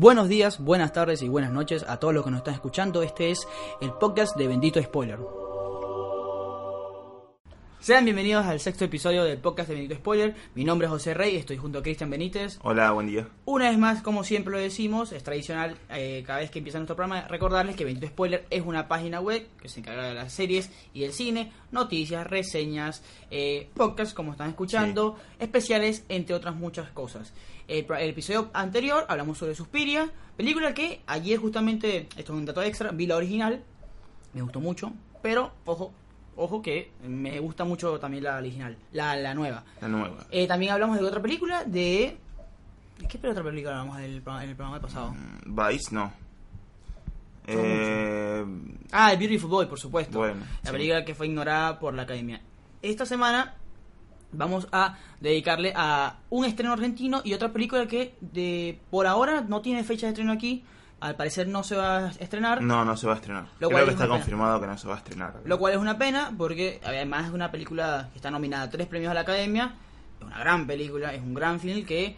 Buenos días, buenas tardes y buenas noches a todos los que nos están escuchando. Este es el podcast de Bendito Spoiler. Sean bienvenidos al sexto episodio del podcast de Bendito Spoiler. Mi nombre es José Rey, estoy junto a Cristian Benítez. Hola, buen día. Una vez más, como siempre lo decimos, es tradicional eh, cada vez que empieza nuestro programa recordarles que Bendito Spoiler es una página web que se encarga de las series y del cine, noticias, reseñas, eh, podcasts como están escuchando, especiales, entre otras muchas cosas. El, episodio anterior hablamos sobre Suspiria, película que ayer justamente, esto es un dato extra, vi la original, me gustó mucho, pero ojo, ojo que me gusta mucho también la original, la, la nueva. La nueva. Eh, también hablamos de otra película, de... ¿De qué otra película hablamos del, en el programa pasado? Mm, Vice, no. Eh, Ah, el Beautiful Boy, por supuesto. Bueno, la sí. película que fue ignorada por la academia. Esta semana vamos a dedicarle a un estreno argentino y otra película que de por ahora no tiene fecha de estreno aquí. Al parecer no se va a estrenar. no, no se va a estrenar. Lo Creo cual que es está pena. confirmado que no se va a estrenar. Lo cual es una pena porque además es una película que está nominada a tres premios a la academia. Es una gran película, es un gran film que,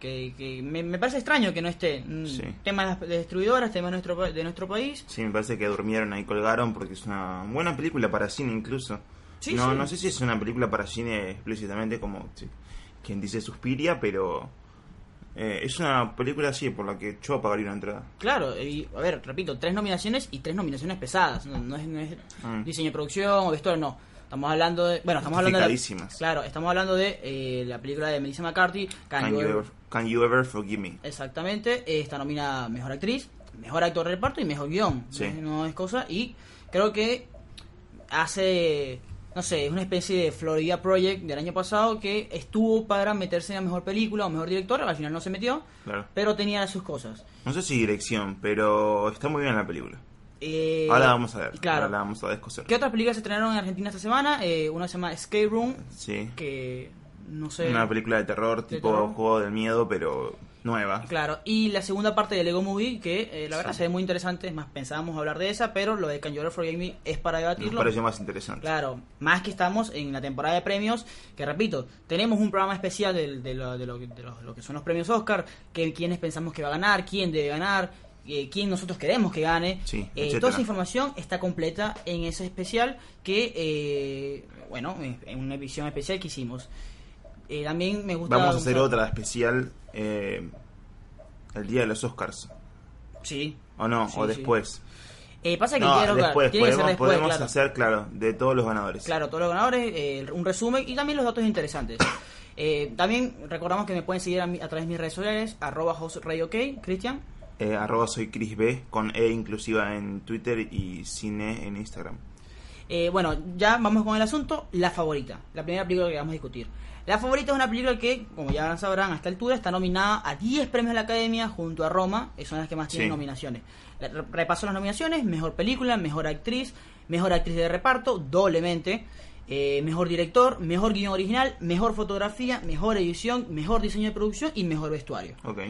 que, que me, me parece extraño que no esté. Mm, Sí. Temas de distribuidoras, temas de nuestro, de nuestro país. Sí, me parece que durmieron ahí, colgaron, porque es una buena película para cine incluso. Sí, no, sí. no sé si es una película para cine explícitamente como quien dice Suspiria, pero eh, es una película así por la que yo pagaría una entrada. Claro, y a ver, repito, tres nominaciones y tres nominaciones pesadas. No, no es, no es Mm. diseño de producción o vestuario, no. Estamos hablando de. Bueno, estamos hablando de. claro, estamos hablando de eh, la película de Melissa McCarthy, Can Can You Ever- can you ever forgive me? Exactamente, está nominada Mejor Actriz, Mejor Actor de Reparto y Mejor Guión. Sí. No es cosa. Y creo que hace. No sé, es una especie de Florida Project del año pasado que estuvo para meterse en la mejor película o mejor director. Al final no se metió, Claro. pero tenía sus cosas. No sé si dirección, pero está muy bien la película. Eh, Ahora la vamos a ver. Claro. Ahora la vamos a descoser. ¿Qué otras películas se estrenaron en Argentina esta semana? Eh, una se llama Escape Room, Sí. que no sé. Una película de terror, tipo terror. juego del miedo, pero nueva. Claro, y la segunda parte de Lego Movie, que eh, la verdad Sí. se ve muy interesante, es más, pensábamos hablar de esa, pero lo de Can You Forgive Me es para Nos debatirlo. pareció más interesante. Claro, más que estamos en la temporada de premios, que repito, tenemos un programa especial de, lo, de lo- de lo- lo que son los premios Oscar, que quiénes pensamos que va a ganar, quién debe ganar, eh, quién nosotros queremos que gane. Sí, Eh, toda esa información está completa en ese especial que, eh, bueno, en una edición especial que hicimos. Eh, también me gusta... Vamos a hacer usar- otra especial eh, el día de los Oscars. Sí. ¿O no? Sí, o después. Eh, pasa que No, quiero, después. tiene que Podemos, ser después, podemos claro. hacer, claro, de todos los ganadores. Claro, todos los ganadores, eh, un resumen y también los datos interesantes. Eh, también recordamos que me pueden seguir a, mí- a través de mis redes sociales, arroba hostradiook, Cristian. Eh, arroba soy Chris B, con E inclusiva en Twitter y cine en Instagram. Eh, bueno, ya vamos con el asunto, la favorita, la primera película que vamos a discutir. La favorita es una película que, como ya sabrán, a esta altura está nominada a 10 premios de la Academia junto a Roma, que son las que más tienen Sí. nominaciones. Repaso las nominaciones, mejor película, mejor actriz, mejor actriz de reparto, doblemente, eh, mejor director, mejor guion original, mejor fotografía, mejor edición, mejor diseño de producción y mejor vestuario. Ok.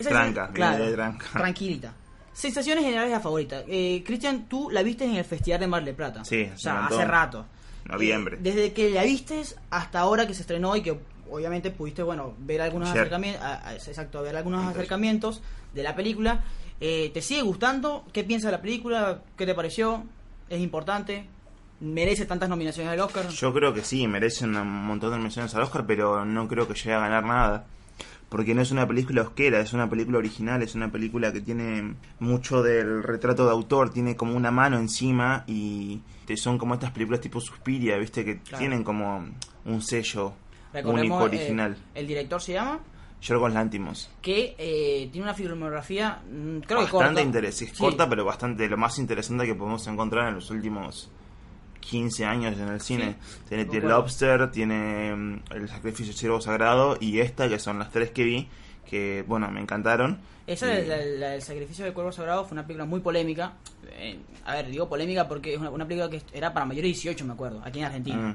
Esa Tranca, es- claro, tranca. tranquilita. Sensaciones generales de la favorita. Eh, Cristian, tú la viste en el Festival de Mar del Plata. Sí, o sea, hace rato. Noviembre. Desde que la viste hasta ahora que se estrenó y que obviamente pudiste, bueno, ver algunos acercamientos, exacto, ver algunos Entonces. acercamientos de la película. Eh, ¿Te sigue gustando? ¿Qué piensas de la película? ¿Qué te pareció? ¿Es importante? ¿Merece tantas nominaciones al Oscar? Yo creo que sí, merece un montón de menciones al Oscar, pero no creo que llegue a ganar nada. Porque no es una película osquera, es una película original, es una película que tiene mucho del retrato de autor, tiene como una mano encima y son como estas películas tipo Suspiria, viste, que Claro. tienen como un sello Recordemos, único eh, original. el director se llama Yorgos Lantimos. que eh, tiene una filmografía mm, que bastante corta. Sí. corta, pero bastante lo más interesante que podemos encontrar en los últimos 15 años en el cine. Tiene The. Lobster, tiene mm, El Sacrificio del Ciervo Sagrado y esta, que son las tres que vi, que bueno, me encantaron. Esa, Y- la, la- la del sacrificio del cuervo sagrado, fue una película muy polémica. Eh, a ver, digo polémica porque es una, una película que era para mayores de 18, me acuerdo, aquí en Argentina. Mm.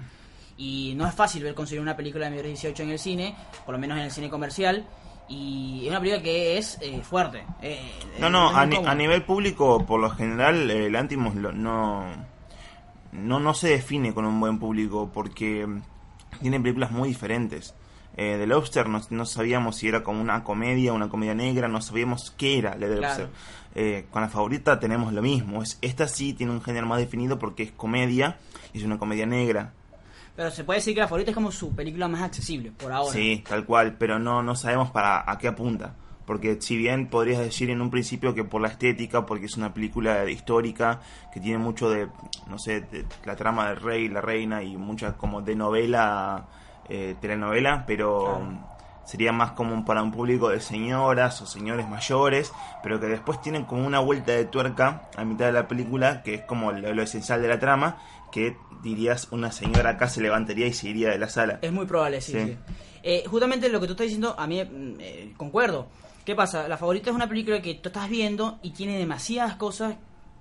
Y no es fácil ver conseguir una película de mayores de 18 en el cine, por lo menos en el cine comercial. Y es una película que es eh, fuerte. eh, No, es no, a, ni- a nivel público, por lo general, el Antimos lo- no, no, no se define con un buen público porque tiene películas muy diferentes. eh, The Lobster, no, no sabíamos si era como una comedia, una comedia negra, no sabíamos qué era The Claro. Lobster. Eh, con la favorita tenemos lo mismo. Es, esta sí tiene un género más definido porque es comedia y es una comedia negra. Pero se puede decir que La Favorita es como su película más accesible, por ahora. Sí, tal cual, pero no, no sabemos para a qué apunta. Porque si bien podrías decir en un principio que por la estética, porque es una película histórica, que tiene mucho de, no sé, de la trama del rey, la reina y mucha como de novela, eh, telenovela, pero Claro. sería más como para un público de señoras o señores mayores, pero que después tienen como una vuelta de tuerca a mitad de la película, que es como lo, lo esencial de la trama, que dirías una señora acá se levantaría y se iría de la sala. Es muy probable, sí. Sí. sí. Eh, justamente lo que tú estás diciendo, a mí mm, eh, concuerdo. ¿Qué pasa? La favorita es una película que tú estás viendo y tiene demasiadas cosas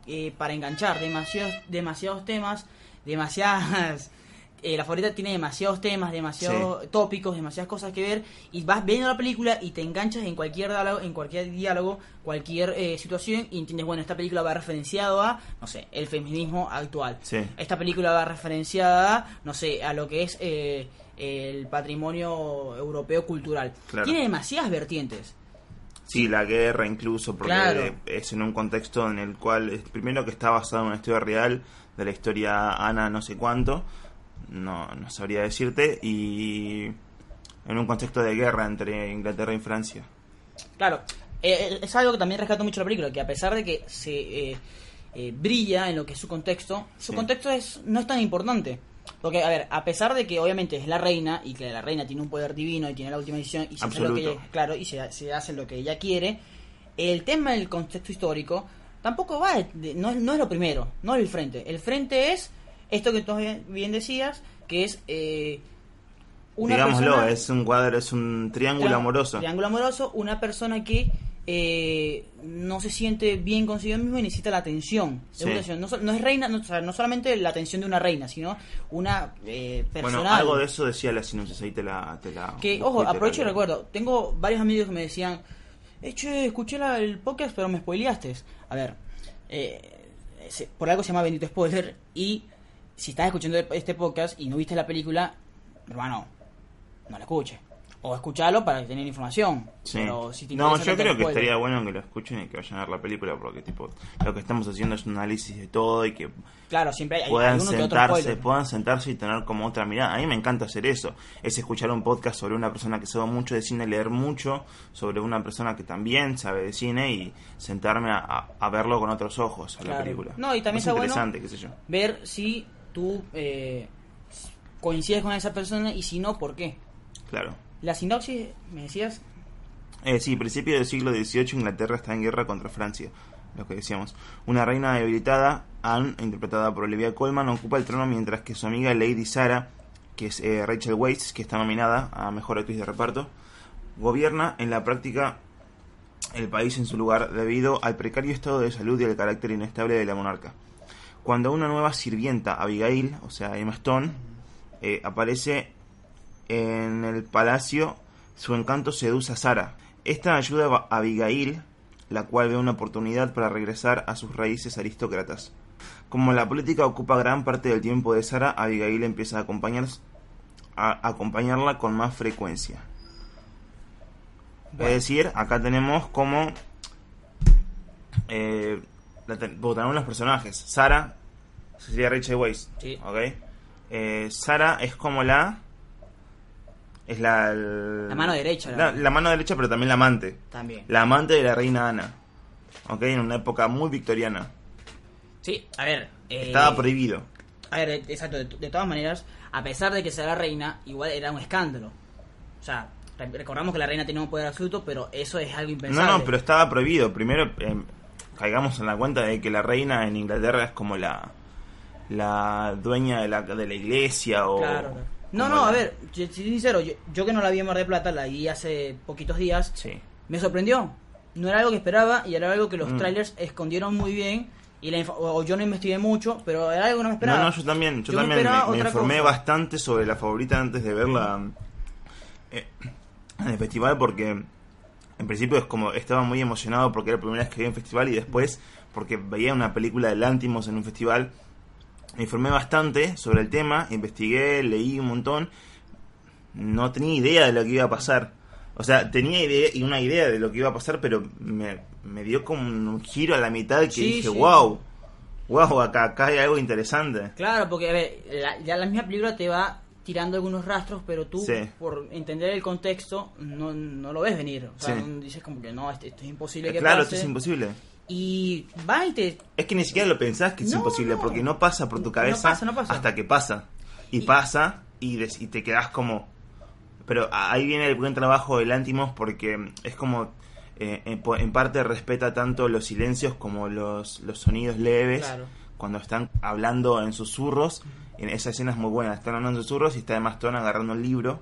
eh, para enganchar, demasiados, demasiados temas, demasiadas... eh, la favorita tiene demasiados temas, demasiados tópicos, demasiadas cosas que ver y vas viendo la película y te enganchas en cualquier diálogo, en cualquier diálogo, cualquier eh, situación y entiendes, bueno, esta película va referenciado a, no sé, el feminismo actual. Sí. Esta película va referenciada, no sé, a lo que es eh, el patrimonio europeo cultural. Claro. Tiene demasiadas vertientes. Sí, la guerra incluso, porque Claro. es en un contexto en el cual, primero que está basado en una historia real, de la historia Ana no sé cuánto, no, no sabría decirte, y en un contexto de guerra entre Inglaterra y Francia. Claro, eh, es algo que también rescato mucho la película, que a pesar de que se eh, eh, brilla en lo que es su contexto, su Sí. contexto es no es tan importante. Porque, a ver, a pesar de que obviamente es la reina y que la reina tiene un poder divino y tiene la última decisión y se hace lo que ella, claro, y se, se hace lo que ella quiere, el tema del contexto histórico tampoco va, de- no, es- no es lo primero, no es el frente. El frente es esto que tú bien, decías, que es eh, una Digámoslo, persona- es un cuadro, es un triángulo Trián- amoroso. Triángulo amoroso, una persona que eh, no se siente bien consigo mismo y necesita la atención. Sí. No, es reina, no, o sea, no solamente la atención de una reina, sino una eh, personal. Bueno, algo de eso decía la sinopsis, ahí te la... Te la Que, ojo, aprovecho y recuerdo, tengo varios amigos que me decían, eh, che, escuché la- el podcast, pero me spoileaste. A ver, eh, se- por algo se llama Bendito Spoiler, y si estás escuchando este podcast y no viste la película, hermano, no la escuches. O escuchalo para tener información. Sí. Pero si te no, yo creo que estaría bueno que lo escuchen y que vayan a ver la película porque tipo lo que estamos haciendo es un análisis de todo y que Claro, siempre hay, puedan sentarse, puedan sentarse y tener como otra mirada. A mí me encanta hacer eso, es escuchar un podcast sobre una persona que sabe mucho de cine, leer mucho sobre una persona que también sabe de cine y sentarme a, a- a verlo con otros ojos a la película. No, y también es bueno- interesante, qué sé yo. Ver si tú eh, coincides con esa persona y si no, ¿por qué? Claro. La sinopsis, me decías, Eh, sí, principio del siglo XVIII Inglaterra está en guerra contra Francia, lo que decíamos. Una reina debilitada, Anne, interpretada por Olivia Colman, ocupa el trono mientras que su amiga Lady Sarah, que es eh, Rachel Weisz, que está nominada a Mejor Actriz de Reparto, gobierna en la práctica el país en su lugar debido al precario estado de salud y al carácter inestable de la monarca. Cuando una nueva sirvienta, Abigail, o sea, Emma Stone, eh, aparece en el palacio, su encanto seduce a Sara. Esta ayuda a Abigail, la cual ve una oportunidad para regresar a sus raíces aristócratas. Como la política ocupa gran parte del tiempo de Sara, Abigail empieza a, acompañar, a acompañarla con más frecuencia. Bueno. Es decir, acá tenemos como... Eh, la ten- porque tenemos los personajes. Sara sería Rachel Weisz. Sí. ¿ok? Eh, Sara es como la... Es la... el- La mano derecha, la- La, mano derecha, pero también la amante. también. La amante de la reina Ana. ¿Ok? En una época muy victoriana. Sí, a ver. eh, Estaba prohibido. A ver, eh, exacto, de, de todas maneras, a pesar de que sea la reina, igual era un escándalo. O sea, re- recordamos que la reina tenía un poder absoluto, pero eso es algo No, impensable. no, pero estaba prohibido. Primero, eh, caigamos en la cuenta de que la reina en Inglaterra es como la la dueña de la, de la iglesia o... Claro, claro. No, no, la- a ver, si- si sincero, yo, yo que no la vi en Mar de Plata, la vi hace poquitos días, Sí. me sorprendió. No era algo que esperaba y era algo que los Mm. trailers escondieron muy bien. Y la o yo no investigué mucho, pero era algo que no me esperaba. No, no, yo también, yo, también me, informé cosa. bastante sobre la favorita antes de verla eh, en el festival porque en principio es como estaba muy emocionado porque era la primera vez que veía un festival y después porque veía una película de Lantimos en un festival. Me informé bastante sobre el tema, investigué, leí un montón. no tenía idea de lo que iba a pasar. O sea, tenía idea, y una idea de lo que iba a pasar, pero me, me dio como un giro a la mitad que Sí, dije, sí. wow, wow, acá, acá hay algo interesante. Claro, porque a ver, la- ya la misma película te va tirando algunos rastros, pero tú, Sí. por entender el contexto, no, no lo ves venir. O sea, dices como que no, esto, esto es imposible que Claro, pase. esto es imposible. Y va y te... Es que ni siquiera lo pensás que es No, imposible, no. porque no pasa por tu cabeza pasa, no pasa. hasta que pasa. Y, Y- pasa y, des- y te quedas como... Pero ahí viene el buen trabajo de Lantimos porque es como... eh, en, en parte respeta tanto los silencios como los, los sonidos leves. Claro. Cuando están hablando en susurros. En esa escena es muy buena. Están hablando en susurros y está además Stone agarrando un libro.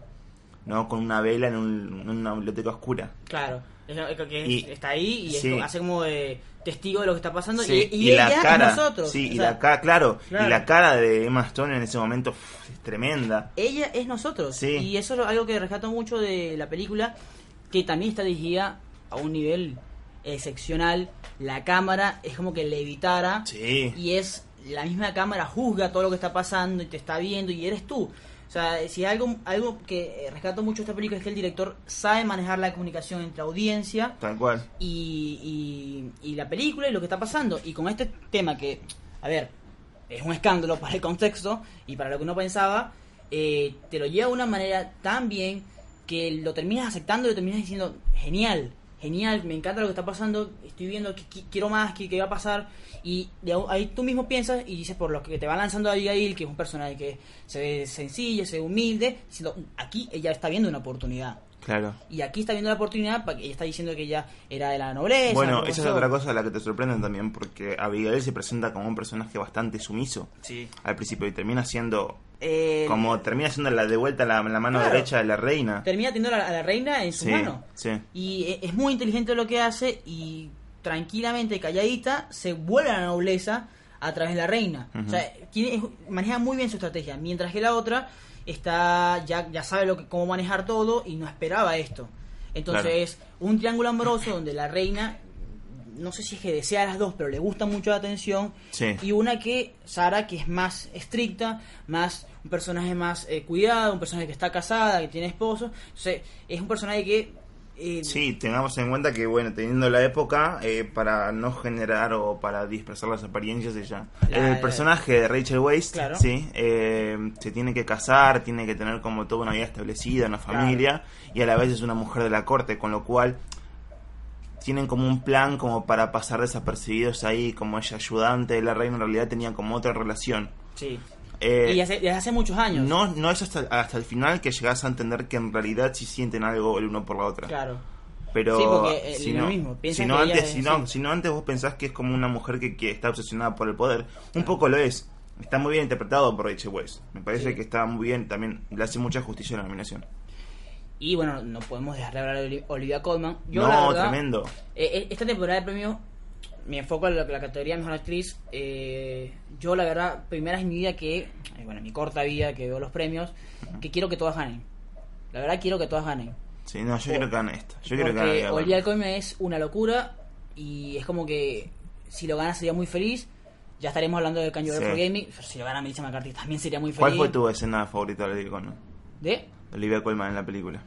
¿no? Con una vela en, un- en una biblioteca oscura. Claro, es, es que es- Y- está ahí y sí. hace como de testigo de lo que está pasando. Sí, y, y ella cara, es nosotros. sí, o y sea, la cara, claro, claro. y la cara de Emma Stone en ese momento es tremenda. ella es nosotros. Sí. Y eso es algo que rescato mucho de la película, que también está dirigida a un nivel excepcional. La cámara es como que levitara Sí. y es la misma cámara juzga todo lo que está pasando y te está viendo y eres tú. O sea, si algo algo que eh, rescato mucho esta película es que el director sabe manejar la comunicación entre audiencia Tal cual. y, y, y la película y lo que está pasando. Y con este tema que, a ver, es un escándalo para el contexto y para lo que uno pensaba, eh, te lo lleva de una manera tan bien que lo terminas aceptando y lo terminas diciendo, genial, genial, me encanta lo que está pasando, estoy viendo que qui- quiero más, que, que va a pasar. Y de ahí- tú mismo piensas y dices, por lo que te va lanzando Abigail, que es un personaje que se ve sencillo, se ve humilde, diciendo, aquí ella está viendo una oportunidad. Claro. Y aquí está viendo la oportunidad para que ella está diciendo que ella era de la nobleza. Bueno, esa es otra cosa a la que te sorprenden también, porque Abigail se presenta como un personaje bastante sumiso Sí. al principio y termina siendo Eh, como termina siendo la de vuelta la, la mano Claro. derecha de la reina. termina teniendo a la, a la reina en su Sí, mano. sí. Y e- es muy inteligente lo que hace y tranquilamente, calladita, se vuelve a la nobleza a través de la reina. O sea, tiene, maneja muy bien su estrategia. Mientras que la otra está ya, ya sabe lo que, cómo manejar todo y no esperaba esto. Entonces Claro. un triángulo amoroso donde la reina, no sé si es que desea a las dos, pero le gusta mucho la atención. Sí. Y una que, Sara, que es más estricta, más un personaje más eh, cuidado, un personaje que está casada, que tiene esposo. Entonces, es un personaje que... eh, Sí, tengamos en cuenta que, bueno, teniendo la época, eh, para no generar o para dispersar las apariencias, ella. La- el personaje de Rachel Weisz, Claro. sí, eh, se tiene que casar, tiene que tener como toda una vida establecida, una familia, y a la vez es una mujer de la corte, con lo cual tienen como un plan como para pasar desapercibidos ahí, como ella ayudante de la reina, en realidad tenían como otra relación. Sí. Eh, y hace, desde hace muchos años. no, no es hasta, hasta el final que llegas a entender que en realidad sí sienten algo el uno por la otra. Claro. Pero Sí, porque, eh, si, lo no, mismo, si, no antes, es- si, no, sí. si no antes vos pensás que es como una mujer que, que está obsesionada por el poder, un poco lo es. Está muy bien interpretado por Rachel Weisz. Me parece Sí. que está muy bien, también le hace mucha justicia a la nominación. Y bueno, no podemos dejar de hablar de Oli- Olivia Colman. Yo, no, la verdad, tremendo. eh, eh, esta temporada de premios, mi enfoco en la, la categoría Mejor Actriz. eh, yo, la verdad, primera en mi vida que, bueno, en mi corta vida que veo los premios, que quiero que todas ganen. La verdad, quiero que todas ganen. Sí, no, yo creo que gana esta. Yo creo que Olivia Colman es una locura y es como que si lo gana sería muy feliz. Ya estaremos hablando de Can You Sí. for Gaming. pero Si lo gana Melissa McCarthy también sería muy feliz. ¿Cuál fue tu escena favorita de Olivia Colman? ¿De? Olivia Colman en la película.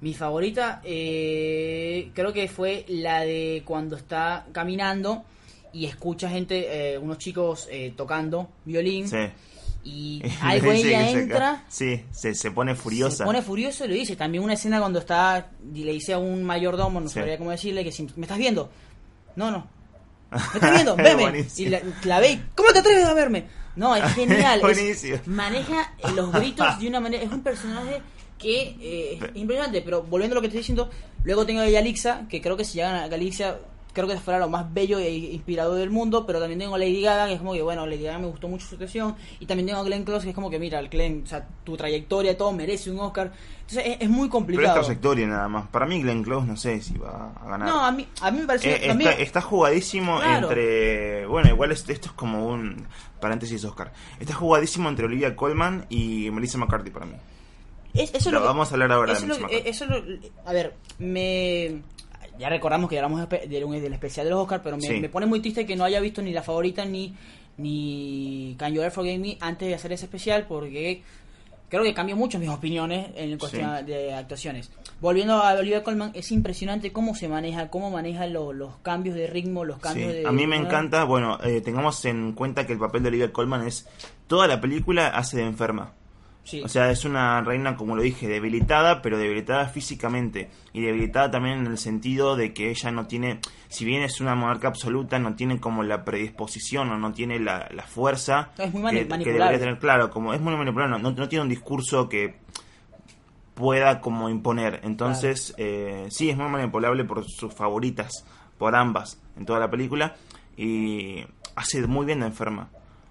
Mi favorita eh, creo que fue la de cuando está caminando y escucha gente, eh, unos chicos eh, tocando violín Sí. y algo ella se entra, Sí, se, se pone furiosa. se pone furioso y lo dice. También una escena cuando está y le dice a un mayordomo, no Sí. sabría cómo decirle, que si me estás viendo, no, no, me estás viendo, veme. Y la, la ve, y, ¿cómo te atreves a verme? No, es genial. es- maneja los gritos de una manera. Es un personaje que eh, es impresionante. Pero volviendo a lo que estoy diciendo, luego tengo a Galixa, que creo que si llegan a Galicia, creo que fuera lo más bello e inspirador del mundo. Pero también tengo a Lady Gaga, que es como que, bueno, Lady Gaga me gustó mucho su actuación. Y también tengo a Glenn Close, que es como que, mira, el Glenn, o sea, tu trayectoria, todo merece un Oscar. Entonces es, es muy Pero es complicado. trayectoria nada más. Para mí Glenn Close no sé si va a ganar. No, a mí, a mí me pareció. Eh, también- está, está jugadísimo Claro. entre. Bueno, igual es- esto es como un. Paréntesis, Oscar. Está jugadísimo entre Olivia Colman y Melissa McCarthy para mí. Es- eso es Lo lo que- vamos a hablar ahora Eso, de lo McCarthy. eso lo- a ver, me. Ya recordamos que hablamos de- del, especial de los Oscars, pero me, Sí. me pone muy triste que no haya visto ni la favorita ni ni Can You Ever Forgive Me antes de hacer ese especial, porque creo que cambió mucho mis opiniones en cuestión de actuaciones. Volviendo a Olivia Colman, es impresionante cómo se maneja, cómo maneja lo- los cambios de ritmo, los cambios de... A mí me encanta, bueno, eh, tengamos en cuenta que el papel de Olivia Colman es toda la película hace de enferma. Sí. O sea, es una reina, como lo dije, debilitada, pero debilitada físicamente. Y debilitada también en el sentido de que ella no tiene, si bien es una monarca absoluta, no tiene como la predisposición o no tiene la, la fuerza Es muy mani- que, debería tener. Claro, como es muy manipulable, no, no- tiene un discurso que pueda como imponer. Entonces, eh, sí, es muy manipulable por sus favoritas, por ambas, en toda la película. Y hace muy bien de enferma.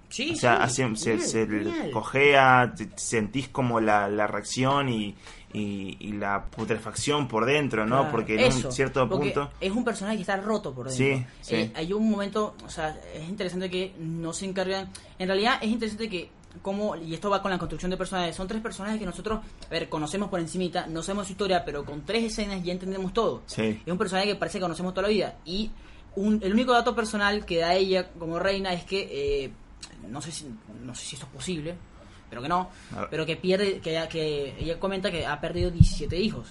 Sí, O sea, sí, hace- se, se cojea, te- sentís como la, la reacción y, y, y la putrefacción por dentro, ¿no? Claro, porque en eso, un cierto punto... Es un personaje que está roto por dentro. Sí, sí. Eh, hay un momento, o sea, es interesante que no se encargan. En realidad, es interesante que. Como, y esto va con la construcción de personajes, son tres personajes que nosotros, a ver, conocemos por encimita, no sabemos su historia, pero con tres escenas ya entendemos todo. Sí. Es un personaje que parece que conocemos toda la vida. Y un- el único dato personal que da ella como reina es que, eh, no, sé si, no sé si esto es posible, pero que no, pero que pierde, que, que ella comenta que ha perdido 17 hijos.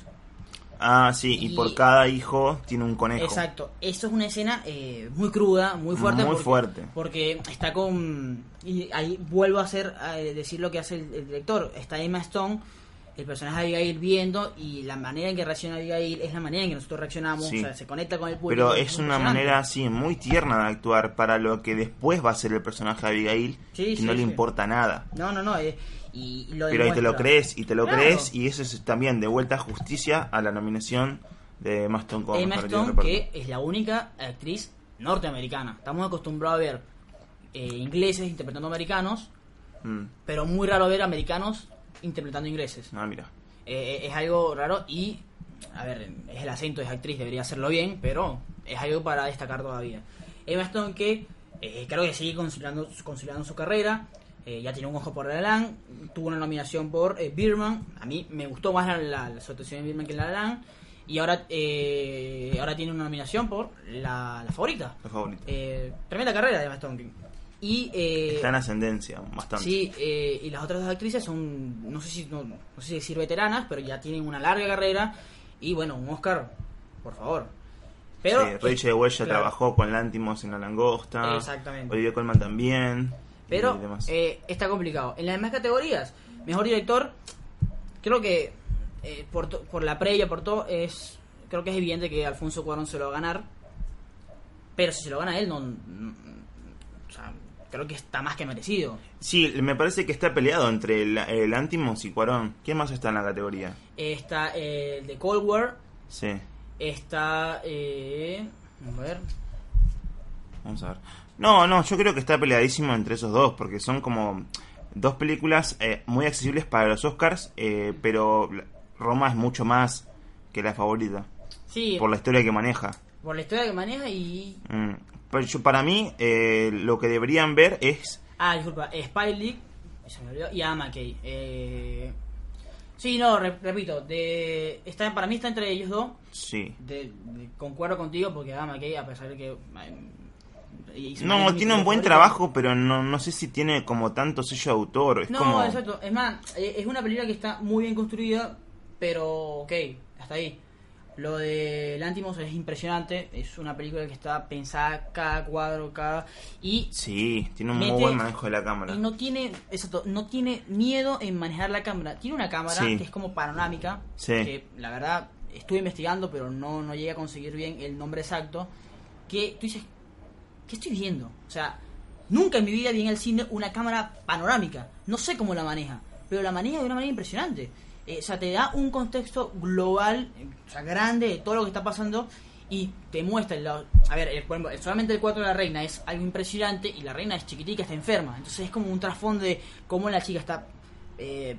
Ah, sí, y, Y- por cada hijo tiene un conejo. Exacto, eso es una escena eh, muy cruda, muy fuerte. Muy porque, fuerte. Porque está con. Y ahí vuelvo a hacer a decir lo que hace el, el director. Está Emma Stone, el personaje de Abigail viendo, y la manera en que reacciona Abigail es la manera en que nosotros reaccionamos. Sí. O sea, se conecta con el público. Pero es una manera así muy tierna de actuar para lo que después va a ser el personaje de Abigail, Sí, que sí, no le importa nada. No, no, no. eh, y, y lo Pero ahí te lo crees y te lo Claro. crees y eso es también de vuelta justicia a la nominación de Emma Stone como Emma Stone, que es la única actriz norteamericana. Estamos acostumbrados a ver eh, ingleses interpretando americanos, Mm. pero muy raro ver americanos interpretando ingleses. Ah, mira. Eh, es algo raro y, a ver, es el acento, es actriz, debería hacerlo bien, pero es algo para destacar todavía. Emma Stone que eh, creo que sigue consolidando, consolidando su carrera, eh, ya tiene un ojo por La La tuvo una nominación por eh, Birman, a mí me gustó más la, la, la de Birman que La La y ahora, eh, ahora tiene una nominación por La, la Favorita. La favorita. Eh, tremenda carrera de Emma Stone. Y, eh, Está en ascendencia, bastante. Sí, eh, y las otras dos actrices son, no sé si no, no sé si decir veteranas, pero ya tienen una larga carrera y bueno, un Oscar, por favor. Pero Sí, Rachel Weisz ya claro. trabajó con Lantimos en La Langosta. Exactamente. Olivia Colman también. pero eh, está complicado. En las demás categorías, mejor director, creo que eh, por, por la previa, por todo, es creo que es evidente que Alfonso Cuarón se lo va a ganar. Pero si se lo gana él, no, no- o sea, creo que está más que merecido. Sí, me parece que está peleado entre el, el Lantimos y Cuarón. ¿Quién más está en la categoría? Está eh, el de Cold War, Sí, Está. Eh, a ver. vamos a ver. No, no, yo creo que está peleadísimo entre esos dos, porque son como dos películas eh, muy accesibles para los Oscars, eh, pero Roma es mucho más que la favorita, Sí, por la historia que maneja. por la historia que maneja y. Mm. Para mí, eh, lo que deberían ver es... Ah, disculpa, Spy League. Se me olvidó. Y Adam McKay. Eh, sí, no, re- repito. De, está, para mí está entre ellos dos. Sí. De, de- concuerdo contigo porque Adam McKay, a pesar de que. eh, No, tiene un buen trabajo, pero no, no sé si tiene como tanto sello de autor. Es No, como... exacto. Es más, eh, es una película que está muy bien construida, pero ok, hasta ahí. Lo de Lantimos es impresionante. Es una película que está pensada cada cuadro, cada. Y, Sí, tiene un muy buen manejo de la cámara. y no tiene. Exacto, no tiene miedo en manejar la cámara. Tiene una cámara Sí. que es como panorámica. Sí. Que la verdad estuve investigando, pero no, no llegué a conseguir bien el nombre exacto. Que tú dices, ¿qué estoy viendo? O sea, nunca en mi vida vi en el cine una cámara panorámica. No sé cómo la maneja, pero la maneja de una manera impresionante. Eh, o sea, te da un contexto global, eh, o sea, grande de todo lo que está pasando y te muestra el lado. A ver, el- solamente el cuarto de la reina es algo impresionante y la reina es chiquitica, está enferma. Entonces es como un trasfondo de cómo la chica está, eh,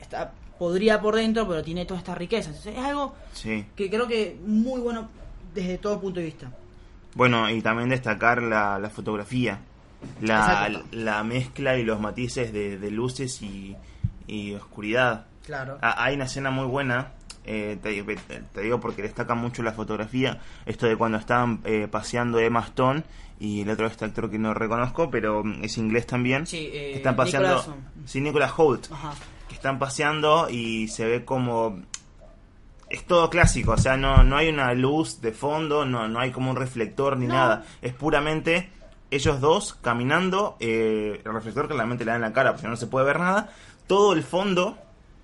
está podrida por dentro, pero tiene toda esta riqueza. Entonces es algo Sí. que creo que muy bueno desde todo punto de vista. Bueno, y también destacar la, la fotografía. La, la mezcla y los matices de, de luces y, y oscuridad. Claro. Ah, hay una escena muy buena eh, te, te digo porque destaca mucho la fotografía, esto de cuando estaban eh, paseando Emma Stone y el otro este actor que no reconozco, pero mm, es inglés también, Sí, eh, están paseando, Nicolas- sí, Nicolas Holt, Ajá. que están paseando y se ve como es todo clásico, o sea, no, no hay una luz de fondo, no, no hay como un reflector ni No. nada, es puramente ellos dos caminando, eh, el reflector claramente le da en la cara, porque no se puede ver nada, todo el fondo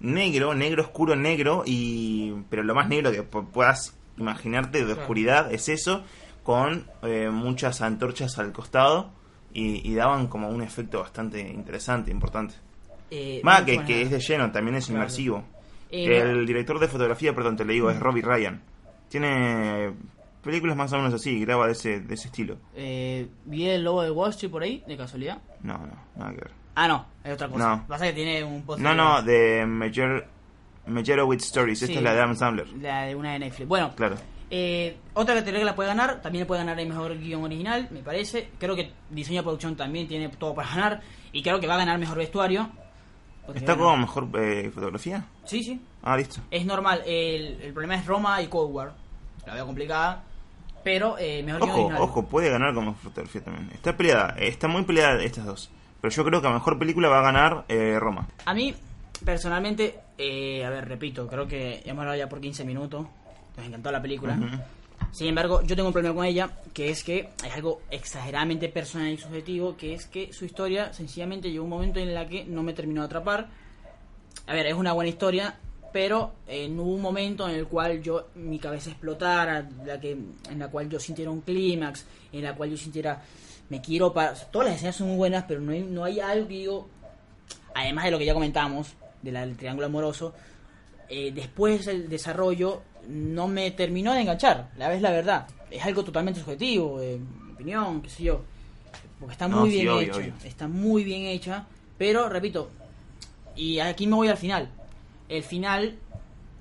negro, negro oscuro negro, y pero lo más negro que pu- puedas imaginarte de Claro. oscuridad es eso, con eh, muchas antorchas al costado, y, y daban como un efecto bastante interesante, importante. Eh, Más que, es de lleno, también es inmersivo. eh, el director de fotografía, perdón, te le digo, es Robbie Ryan. Tiene películas más o menos así, graba de ese, de ese estilo. eh, ¿Vi el lobo de Wall Street por ahí, de casualidad? No, no, nada que ver. Ah, no, es otra cosa. No. Pasa que tiene un post No, no, de Meyer, Meyerowitz Stories. Esta Sí. es la de Adam Sandler. La de una de Netflix. Bueno, Claro. eh, otra categoría que la puede ganar, también le puede ganar el mejor guion original, me parece. Creo que diseño de producción también tiene todo para ganar. Y creo que va a ganar mejor vestuario. ¿Está como mejor eh, fotografía? Sí, sí. Ah, listo. Es normal. El, el problema es Roma y Cold War. La veo complicada. Pero eh, mejor guion Ojo, original. ojo, puede ganar como fotografía también. Está peleada, está muy peleada estas dos. Pero yo creo que a mejor película va a ganar eh, Roma. A mí, personalmente, eh, a ver, repito, creo que ya hemos hablado ya por 15 minutos. Nos encantó la película. Sin embargo, yo tengo un problema con ella, que es que es algo exageradamente personal y subjetivo, que es que su historia sencillamente llegó un momento en la que no me terminó de atrapar. A ver, es una buena historia, pero eh, no hubo un momento en el cual yo mi cabeza explotara, la que, en la cual yo sintiera un clímax, en la cual yo sintiera me quiero para todas las escenas son muy buenas, pero no hay, no hay algo que digo además de lo que ya comentamos de la- del triángulo amoroso, eh, después del desarrollo no me terminó de enganchar, la vez la verdad. Es algo totalmente subjetivo, eh, opinión, qué sé yo. Porque está No, muy sí, bien obvio, obvio. está muy bien hecha, pero repito, y aquí me voy al final. El final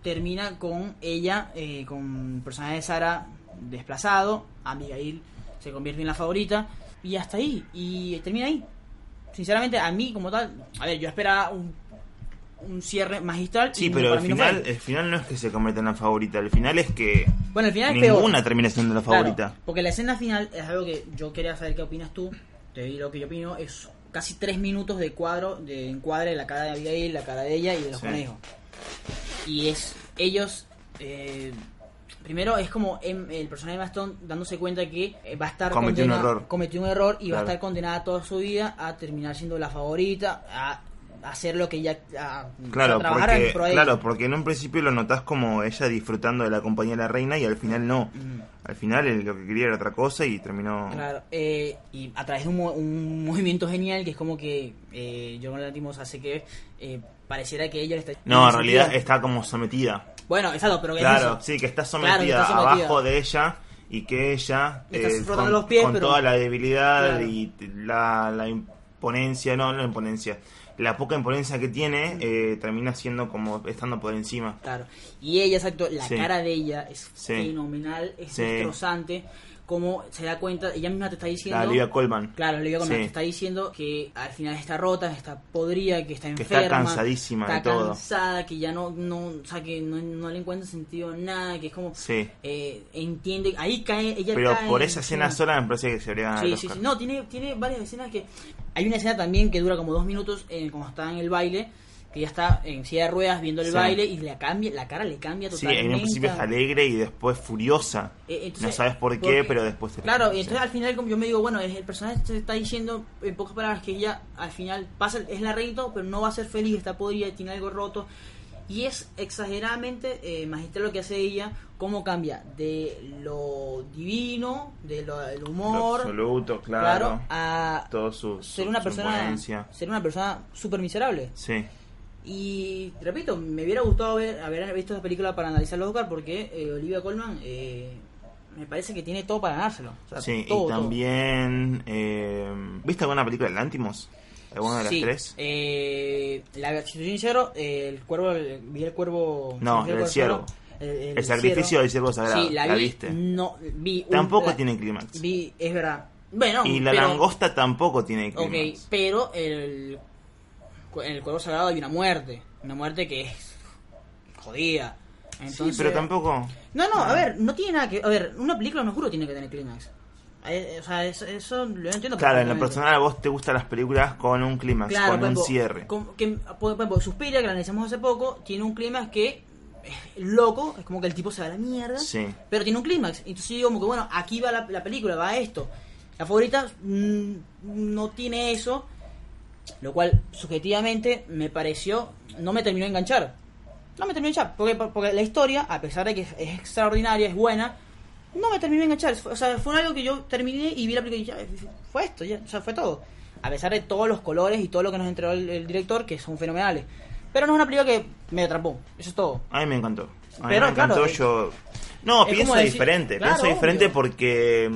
termina con ella, eh, con el personaje de Sara desplazado, Abigail se convierte en la favorita, y hasta ahí, y termina ahí. Sinceramente, a mí como tal, a ver, yo esperaba un, un cierre magistral. Sí, pero no fue. final, el final no es que se convierta en la favorita. El final es que Bueno, el final es peor. ninguna termina siendo la Claro, favorita. porque la escena final es algo que yo quería saber qué opinas tú. Te digo lo que yo opino. Es casi tres minutos de cuadro, de encuadre de la cara de Abigail, la cara de ella y de los Sí. conejos. Y es ellos. eh, primero es como em- el personaje de Bastón dándose cuenta que eh, va a estar Cometió un error. cometió un error y va a estar condenada toda su vida a terminar siendo la favorita, a hacer lo que ella a, Claro, a trabajar porque, en pro claro, porque en un principio lo notás como ella disfrutando de la compañía de la reina y al final no. Mm. Al final él lo que quería era otra cosa y terminó... Claro, eh, y a través de un, un movimiento genial que es como que eh, John Lantimos hace que eh, pareciera que ella le está... No, en realidad está como sometida. Bueno, exacto, pero es Claro, eso. sí, que está Claro, sometida, que está sometida. abajo de ella y que ella eh, con, los pies, con pero- toda la debilidad Claro. y la, la imponencia, no, no la imponencia, la poca imponencia que tiene eh, termina siendo como estando por encima. Claro. Y ella, exacto, la Sí. cara de ella es Sí. fenomenal, es Sí. destrozante. Como se da cuenta, ella misma te está diciendo... La Olivia Colman. Claro, Olivia Colman Sí. te está diciendo que al final está rota, está podrida, que está Que está enferma. cansadísima de está todo. cansada, que ya no, no, o sea, que no, no le encuentra sentido a nada, que es como... Sí. eh, entiende, ahí cae, ella Pero cae por esa escena sola me parece que se habría Sí, sí, sí. No, tiene, tiene varias escenas que. Hay una escena también que dura como dos minutos eh, cuando está en el baile, que ya está en silla de ruedas viendo el Sí. baile y la cambia, la cara le cambia Sí, totalmente. en un principio es alegre y después furiosa. Eh, entonces, no sabes por qué, porque- pero después te Claro, y sí. entonces al final como yo me digo, bueno, el personaje te está diciendo en pocas palabras que ella al final pasa, es la reina, y todo, pero no va a ser feliz, está podrida, tiene algo roto. Y es exageradamente eh, magistral lo que hace ella, cómo cambia de lo divino, de lo, del Lo humor, absoluto, claro, claro. a todo su, ser su- una persona ser una persona súper miserable Sí. Y repito me hubiera gustado ver, haber visto esa película para analizar los Oscar porque eh, Olivia Colman eh, me parece que tiene todo para ganárselo O sea, Sí, todo, y también... eh, ¿Viste alguna película de Lantimos? ¿Alguna de las tres? eh, la, si soy sincero el cuervo el- vi el cuervo No, el ciervo. el, El sacrificio del ciervo sagrado, sí la, ¿la vi, viste? no vi un- Tampoco la- tiene clímax. vi es verdad bueno Y la pero- langosta tampoco tiene Ok, clímax. pero el, en el cuervo sagrado hay una muerte. Una muerte que es jodida. sí, Entonces- pero tampoco... No, no, a ver, no tiene nada que... A ver, una película no juro tiene que tener clímax. Eh, O sea, eso, eso lo entiendo Claro, en lo personal a vos te gustan las películas con un clímax, Claro, con por un ejemplo, cierre. con- que, por ejemplo, Suspiria, que la analizamos hace poco, tiene un clímax que loco, es como que el tipo se va a la mierda, Sí. pero tiene un clímax. Entonces yo digo como que, bueno, aquí va la, la película, va esto. La favorita mm, no tiene eso, lo cual subjetivamente me pareció, no me terminó de enganchar. No me terminó de enganchar, porque, porque la historia, a pesar de que es, es extraordinaria, es buena, no me terminó de enganchar. O sea, fue algo que yo terminé y vi la película y ya, fue esto, ya, o sea, fue todo. A pesar de todos los colores y todo lo que nos entregó el, el director, que son fenomenales. Pero no es una película que me atrapó, eso es todo. A mí me encantó. A mí Pero, me encantó, claro, yo... No, pienso decir- diferente, claro, pienso diferente porque...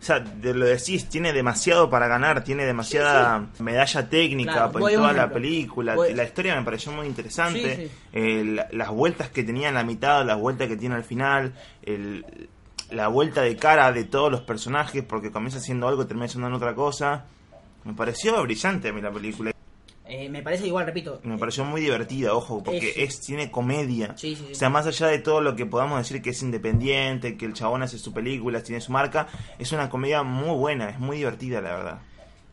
O sea, de lo decís, tiene demasiado para ganar, tiene demasiada medalla técnica Claro, por toda la película. Voy- La historia me pareció muy interesante. Sí. Eh, la- las vueltas que tenía en la mitad, las vueltas que tiene al final, el- la vuelta de cara de todos los personajes, porque comienza siendo algo y termina en otra cosa. Me pareció brillante a mí la película. Eh, me parece igual, repito. Me pareció muy divertida, ojo, porque Es- es, tiene comedia. Sí, sí, sí. O sea, más allá de todo lo que podamos decir que es independiente, que el chabón hace su película, tiene su marca, es una comedia muy buena, es muy divertida, la verdad.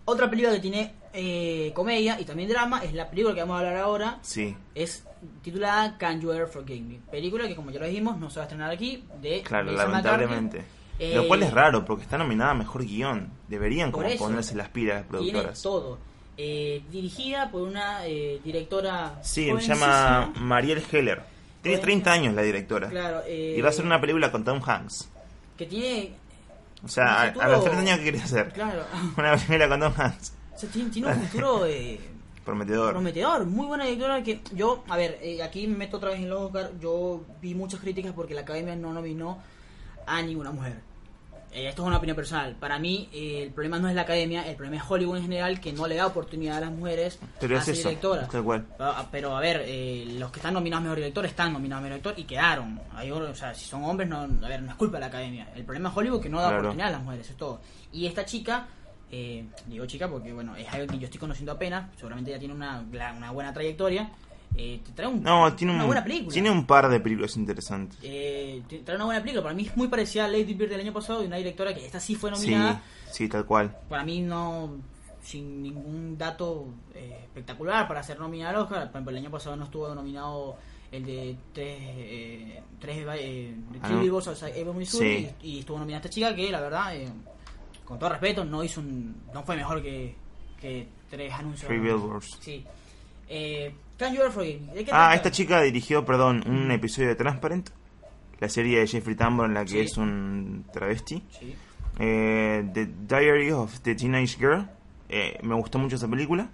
Otra película que tiene eh, comedia y también drama es la película que vamos a hablar ahora. Sí, Es titulada Can You Ever Forgive Me? Película que, como ya lo dijimos, no se va a estrenar aquí. De claro, lamentablemente. Eh, Lo cual es raro, porque está nominada a Mejor Guión. Deberían como eso. ponerse las pilas las Tiene productoras. todo. Eh, dirigida por una eh, directora. Sí, se llama. Mariel Heller. Tiene Joven- 30 años la directora. Claro, eh, Y va a hacer una película con Tom Hanks. Que tiene. O sea, a, Un futuro- a los 30 años, ¿qué quería hacer? Claro. Una película con Tom Hanks. o sea, tiene, tiene un futuro. eh, Prometedor. prometedor, muy buena directora que yo, a ver, eh, aquí me meto otra vez en los Oscar, yo vi muchas críticas porque la Academia no nominó a ninguna mujer. Eh, esto es una opinión personal. Para mí eh, el problema no es la Academia, el problema es Hollywood en general que no le da oportunidad a las mujeres Pero a es ser eso, directoras. tal cual. Ah, Pero a ver, eh, los que están nominados a mejor director están nominados a mejor director y quedaron. Hay, o sea, si son hombres, no, a ver, no es culpa de la academia. El problema es Hollywood que no da Claro. oportunidad a las mujeres, es todo. Y esta chica, eh, digo chica porque bueno, es algo que yo estoy conociendo apenas, seguramente ya tiene una, una buena trayectoria. Eh, te trae un- No, tiene una un, buena película. tiene un par de películas interesantes. Eh, te trae una buena película. Para mí es muy parecida a Lady Bird del año pasado y una directora que esta sí fue Sí, nominada. sí, tal cual. Para mí no, sin ningún dato eh, espectacular para ser nominada al Oscar. Por ejemplo, el año pasado no estuvo nominado el de tres, eh, tres eh, de Ah, no. Missouri, Sí. y, y estuvo nominada esta chica que la verdad, eh, con todo respeto, no hizo un, no fue mejor que, que tres anuncios. Three Billboards. Sí. Eh, Can You Ever Forgive Me? ¿De qué Ah, esta chica dirigió, perdón, un episodio de Transparent, la serie de Jeffrey Tambor en la que Sí. es un travesti. Sí. Eh, the Diary of the Teenage Girl, eh, me gustó mucho esa película.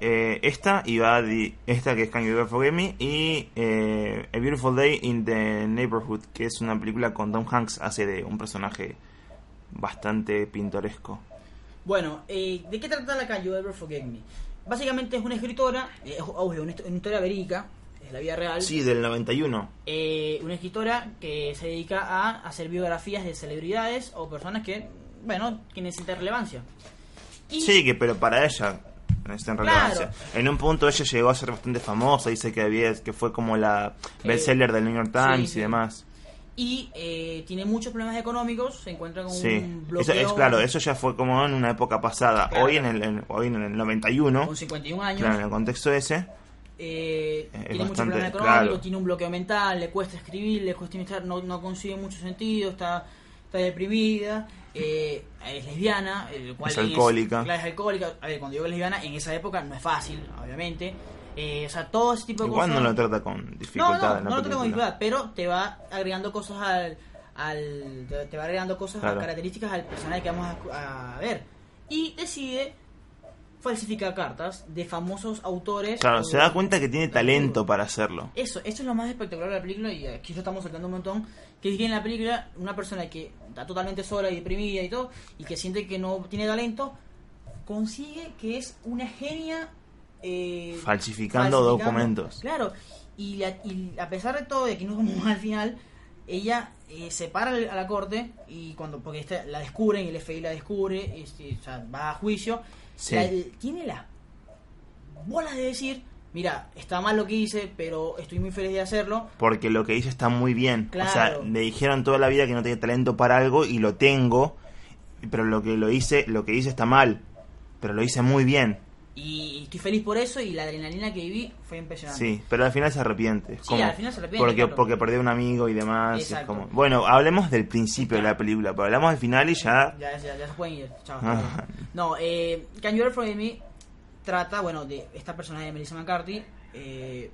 Eh, esta y va esta que es Can You Ever Forgive Me y eh, A Beautiful Day in the Neighborhood, que es una película con Tom Hanks, hace de un personaje bastante pintoresco. Bueno, eh, ¿de qué trata la Can You Ever Forgive Me? Básicamente es una escritora, eh, es obvio, una, una historia verídica, es la vida real. Sí, del 91. Eh, una escritora que se dedica a hacer biografías de celebridades o personas que, bueno, que necesitan relevancia. Y- Sí, que pero para ella necesita en Claro. relevancia. En un punto ella llegó a ser bastante famosa, dice que había que fue como la bestseller del New York Times sí, sí. y demás. Y eh, tiene muchos problemas económicos, se encuentra con Sí, un eso bloqueo es claro, eso ya fue como en una época pasada. Claro. Hoy en el en- hoy en el 91, con 51 años. claro, en el contexto ese, eh, Es tiene muchos problemas económicos, claro. tiene un bloqueo mental, le cuesta escribir, le cuesta investigar, no, no consigue mucho sentido, está, está deprimida, eh, es lesbiana, el cual Es alcohólica. claro, es alcohólica. A ver, cuando digo es lesbiana, en esa época no es fácil, obviamente. Eh, o sea, todo ese tipo de igual cosas. no lo trata con No, dificultad no, la no lo tengo película. dificultad, pero te va agregando cosas al. al te, va agregando cosas, Claro. características al personaje que vamos a, a ver. Y decide falsificar cartas de famosos autores. Claro, se da cuenta que tiene talento para hacerlo. Eso, eso es lo más espectacular de la película y aquí lo estamos saltando un montón. Que es que en la película una persona que está totalmente sola y deprimida y todo, y que siente que no tiene talento, consigue que es una genia. Eh, Falsificando documentos. Claro, y, la- y a pesar de todo, de que no es como al final, ella eh, se para a la corte y cuando porque esta- la descubren y el FBI la descubre, este, o sea, va a juicio, Sí. la- tiene la bolas de decir mira, está mal lo que hice, pero estoy muy feliz de hacerlo. Porque lo que hice está muy bien. O sea, Claro. me dijeron toda la vida que no tenía talento para algo y lo tengo, pero lo que lo hice, lo que hice está mal, pero lo hice muy bien. Y estoy feliz por eso y la adrenalina que viví fue impresionante. Sí, pero al final se arrepiente. Es Sí, como- al final se arrepiente, Porque, claro. porque perdió un amigo y demás. es Exacto. como- bueno, hablemos del principio de la película, pero hablamos del final y ya... Ya, ya, ya se pueden ir. Chao. Ah. No, eh, Can You Ever Forgive Me trata, bueno, de esta personaje de Melissa McCarthy, eh,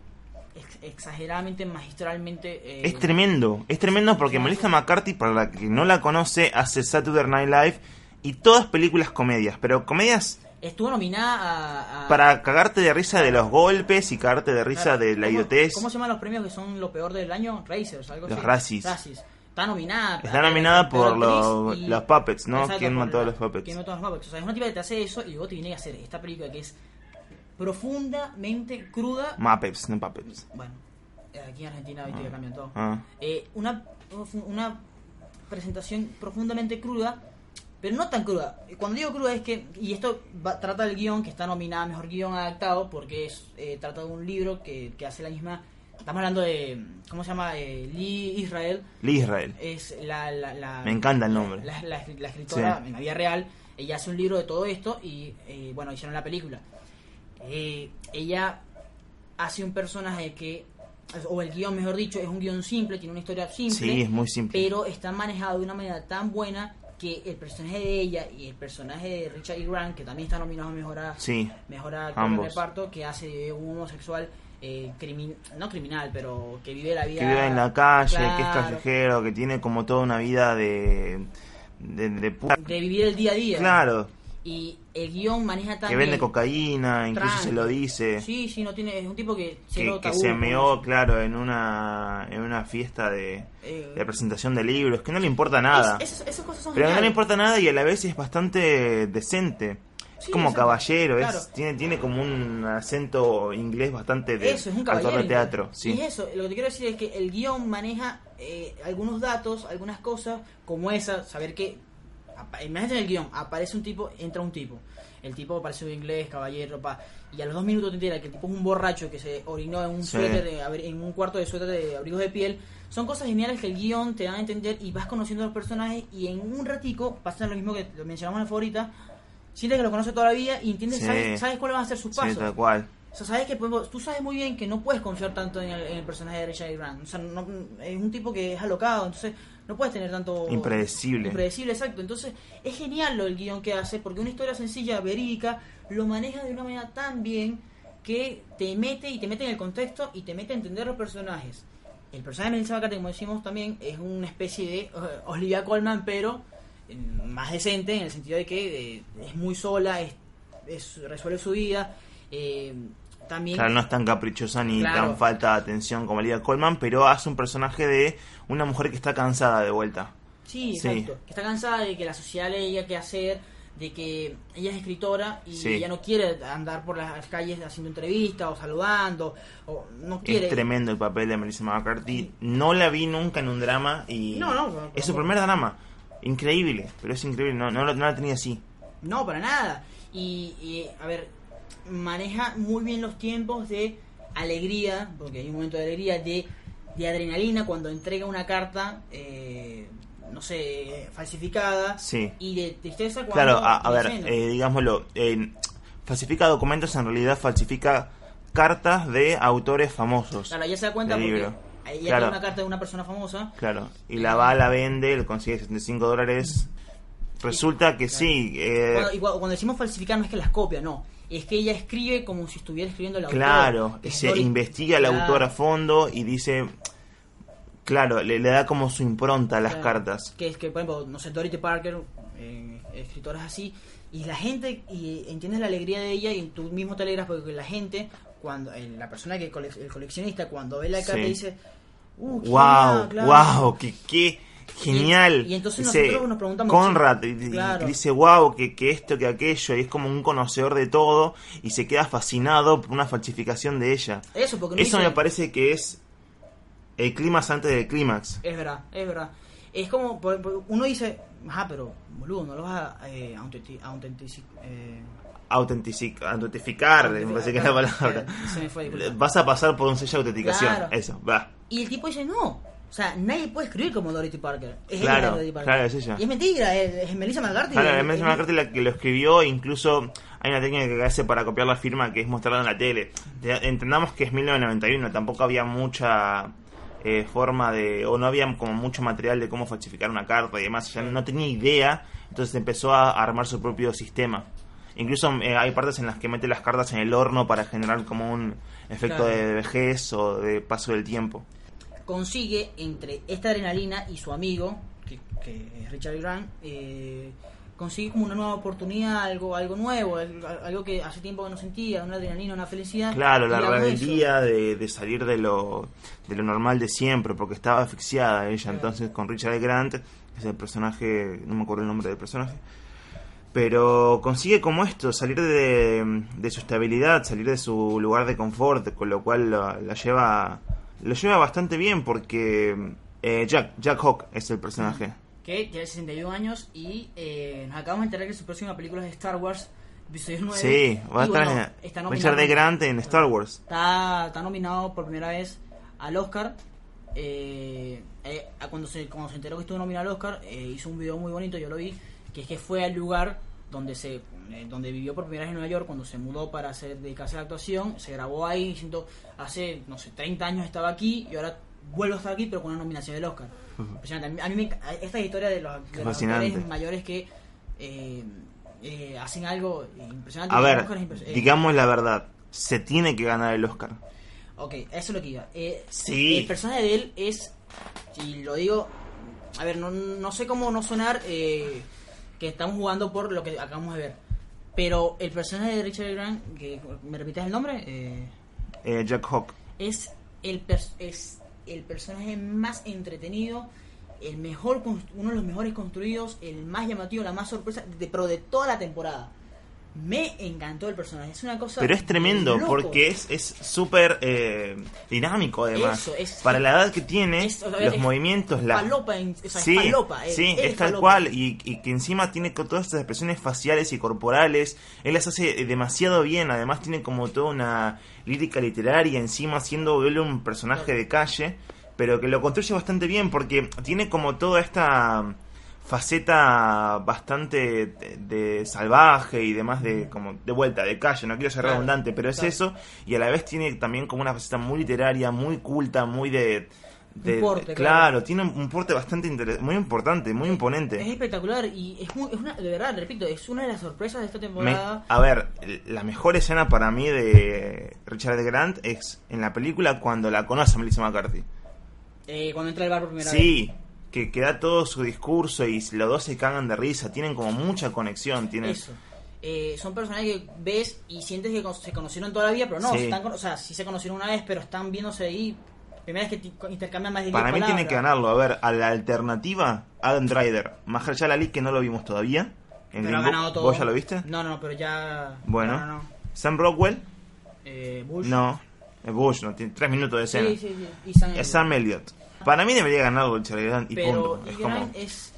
ex- exageradamente, magistralmente. eh, Es tremendo, es tremendo porque. Melissa McCarthy, para la que no la conoce, hace Saturday Night Live y todas películas comedias, pero comedias Estuvo nominada a. a- para cagarte de risa de los golpes y cagarte de risa claro, de la ¿cómo- idiotez. ¿Cómo se llaman los premios que son lo peor del año? Racers, algo Los así. Razzies. Razzies. Está nominada. Está nominada por los- y- los puppets, ¿no? Exacto, ¿Quién mató a los puppets? ¿Quién mató a los puppets? O sea, es una tipa que te hace eso y luego te viene a hacer esta película que es profundamente cruda. Muppets, no Puppets. Bueno, eh, aquí en Argentina viste que cambian todo. Ah. Eh, una, una presentación profundamente cruda, pero no tan cruda. Cuando digo cruda es que, y esto va- trata del guion que está nominada Mejor Guión Adaptado, porque es eh, trata de un libro que, que hace la misma... Estamos hablando de, ¿cómo se llama? Eh, Lee Israel. Lee Israel. Es la... la, la- Me encanta el nombre. La, escritora Sí. en la vida real. Ella hace un libro de todo esto y, eh, bueno, hicieron la película. Eh, ella hace un personaje que, o el guion mejor dicho, es un guion simple, tiene una historia simple, Sí, es muy simple. pero está manejado de una manera tan buena que el personaje de ella y el personaje de Richard E. Grant, que también está nominado a mejor, Sí, mejor actor de ambos. reparto, que hace de un homosexual, eh, crimin- no criminal, pero que vive la vida... que vive en la calle, que es callejero, que tiene como toda una vida de... de, de De vivir el día a día. Claro, Y el guion maneja que también... vende cocaína, incluso se lo dice. Sí, sí, no tiene, es un tipo que que, que se meó, eso. claro, en una en una fiesta de, Eh, de presentación de libros, que no le importa nada. Es- esas, esas cosas son pero no le importa nada y a la vez es bastante decente. Sí, es como caballero, es, tiene, tiene como un acento inglés bastante de Eso, es un actor de teatro. Sí. Y es eso, lo que te quiero decir es que el guion maneja eh, algunos datos, algunas cosas, como esa, saber que, imagínate en el guion, aparece un tipo, entra un tipo, el tipo parece un inglés, caballero, pa, y a los dos minutos te enteras que el tipo es un borracho que se orinó en un Sí. suéter, de en un cuarto de suéter de abrigos de piel, son cosas geniales que el guion te dan a entender y vas conociendo a los personajes y en un ratico pasa lo mismo que lo mencionamos en la favorita, sientes que los conoces toda la vida y entiendes, Sí. sabes, sabes cuáles van a ser sus Sí, pasos. tal cual. O sea, sabes que ejemplo, tú sabes muy bien que no puedes confiar tanto en el, en el personaje de Richard. Grant. O sea, no- es un tipo que es alocado, entonces no puedes tener tanto... Impredecible. Impredecible, exacto. Entonces es genial lo el guion que hace, porque una historia sencilla, verídica, lo maneja de una manera tan bien que te mete y te mete en el contexto y te mete a entender los personajes. El personaje de Melissa McCarthy, como decimos también, es una especie de eh, Olivia Colman, pero eh, más decente en el sentido de que eh, es muy sola, es, es- resuelve su vida. eh, también Claro, no es tan caprichosa ni Claro. tan falta de atención como Lidia Colman, pero hace un personaje de una mujer que está cansada de vuelta. Sí, Sí. Que está cansada de que la sociedad le diga qué hacer, de que ella es escritora y Sí. ella no quiere andar por las calles haciendo entrevistas o saludando, o no quiere. Es tremendo el papel de Melissa McCarthy. No la vi nunca en un drama y No, no, no, es su primer drama. Increíble, pero es increíble. No, no, la tenía así. No, para nada. Y, y, a ver, maneja muy bien los tiempos de alegría, porque hay un momento de alegría, de, de adrenalina cuando entrega una carta, eh, no sé, falsificada, Sí. y de tristeza cuando... Claro, a, a ver, eh, digámoslo, eh, falsifica documentos, en realidad falsifica cartas de autores famosos. Claro, ella se da cuenta porque libro. Claro. una carta de una persona famosa Claro, y la va, la vende, le consigue 75 dólares. Resulta que sí, eh, cuando- cuando decimos falsificar no es que las copia, no. Es que ella escribe como si estuviera escribiendo el autor. claro, se investiga al Claro, autor a fondo y dice, claro, le, le da como su impronta a las claro. cartas. Que es que, por ejemplo, no sé, Dorothy Parker, eh, escritoras así, y la gente, y entiendes la alegría de ella y tú mismo te alegras porque la gente, cuando eh, la persona que cole- el coleccionista, cuando ve la carta Sí. dice, uh, qué wow, genial, claro". wow, que qué genial. Y- y entonces Dice, nosotros nos preguntamos- Conrad y- Claro. dice wow, que, que esto, que aquello, y es como un conocedor de todo y se queda fascinado por una falsificación de ella. Eso, porque no Eso dice- me parece que es el clímax antes del clímax. Es verdad, es verdad. Es como, uno dice, ajá, pero boludo, no lo vas a eh, autenti- autentici- eh, autentificar, me parece que es la palabra. Eh, se me fue, disculpa. Vas a pasar por un sello de autenticación. Claro. Eso, va. Y el tipo dice, no. O sea, nadie puede escribir como Dorothy Parker. Es ella Claro, Dorothy Parker. claro, es ella. Y es mentira, es, es Melissa McCarthy. Claro, Es- es- McCarthy la que lo escribió, incluso hay una técnica que hace para copiar la firma que es mostrarla en la tele. Te- Entendamos que es 1991, tampoco había mucha eh, forma de, o no había como mucho material de cómo falsificar una carta y demás, ya no tenía idea, entonces empezó a armar su propio sistema. Incluso eh, hay partes en las que mete las cartas en el horno para generar como un efecto Claro. de vejez o de paso del tiempo. Consigue entre esta adrenalina y su amigo, que, que es Richard Grant, eh, consigue como una nueva oportunidad, algo algo nuevo, algo, que hace tiempo que no sentía, una adrenalina, una felicidad. Claro, la rebeldía de, de salir de lo, de lo normal de siempre, porque estaba asfixiada ella. Claro. Entonces, con Richard Grant, es el personaje, no me acuerdo el nombre del personaje, pero consigue como esto, salir de, de su estabilidad, salir de su lugar de confort, con lo cual la, la lleva lo lleva bastante bien, porque eh, Jack, Jack Hawk es el personaje. Que tiene 61 años y eh, nos acabamos de enterar que su próxima película es de Star Wars, episodio 9. Sí, va a estar bueno, en- está Richard nominado- D. Grant en Star Wars. Está, está nominado por primera vez al Oscar. Eh, eh, cuando, se, cuando se enteró que estuvo nominado al Oscar, eh, hizo un video muy bonito, yo lo vi, que es que fue al lugar donde se eh, donde vivió por primera vez en Nueva York, cuando se mudó para hacer, dedicarse a la actuación, se grabó ahí diciendo, hace, no sé, 30 años estaba aquí y ahora vuelvo a estar aquí, pero con una nominación del Oscar. Impresionante. A mí, a mí me esta historia de los, de los fascinante. actores mayores que eh, eh, hacen algo impresionante. A ver, Oscar digamos la verdad, se tiene que ganar el Oscar. Ok, eso es lo que iba. Eh, Sí. El personaje de él es, y lo digo, a ver, no, no sé cómo no sonar eh, que estamos jugando por lo que acabamos de ver. Pero el personaje de Richard Grant, que me repites el nombre, eh, Eh, Jack Hawk. es el pers- es el personaje más entretenido, el mejor uno de los mejores construidos, el más llamativo, la más sorpresa, de, pero de toda la temporada. Me encantó el personaje, es una cosa. Pero es tremendo porque es es súper eh, dinámico además. Eso, es- Para la edad que tiene, es- los es movimientos, la... o sea, es sí, eh, sí, es tal cual y, y que encima tiene todas estas expresiones faciales y corporales, él las hace eh, demasiado bien, además tiene como toda una lírica literaria encima siendo él un personaje de calle, pero que lo construye bastante bien porque tiene como toda esta faceta bastante de, de salvaje y demás de como de vuelta de calle no quiero ser Claro, redundante pero es claro. eso y a la vez tiene también como una faceta muy literaria muy culta muy de, de- Un porte, claro, claro. tiene un porte bastante muy importante muy imponente Es espectacular y es, muy, es una, de verdad, repito, es una de las sorpresas de esta Me- temporada. a ver, la mejor escena para mí de Richard. Grant es en la película cuando la conoce a Melissa McCarthy. eh, cuando entra al bar por primera vez. Sí, que, que da todo su discurso y los dos se cagan de risa, tienen como mucha conexión, tienen... Eso. Eh, son personajes que ves y sientes que se conocieron toda la vida, pero no, Sí. se están, o sea, sí se conocieron una vez, pero están viéndose ahí. Primera vez que intercambian más de 10 Para mí palabras. tiene que ganarlo. A ver, a la alternativa, Adam Driver, Mahershala Ali, que no lo vimos todavía. En Pero ha ganado todo. ¿Vos ya lo viste? No, no, pero ya. Bueno. No, no, no. Sam Rockwell, Eh, Bush. no. Bush, no tiene tres minutos de escena. Sí, sí, sí. Y Sam Elliott. Para mí debería ganarlo Richard Grant y pero punto. y Es como... Es,